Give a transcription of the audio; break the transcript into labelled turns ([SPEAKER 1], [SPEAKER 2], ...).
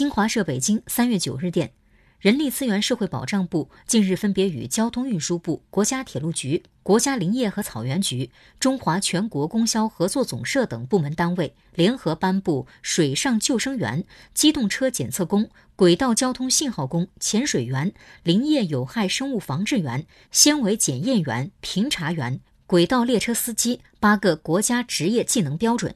[SPEAKER 1] 新华社北京三月九日电。人力资源社会保障部近日分别与交通运输部、国家铁路局、国家林业和草原局、中华全国供销合作总社等部门单位联合颁布《水上救生员、机动车检测工、轨道交通信号工、潜水员、林业有害生物防治员、纤维检验员、评查员、轨道列车司机八个国家职业技能标准》。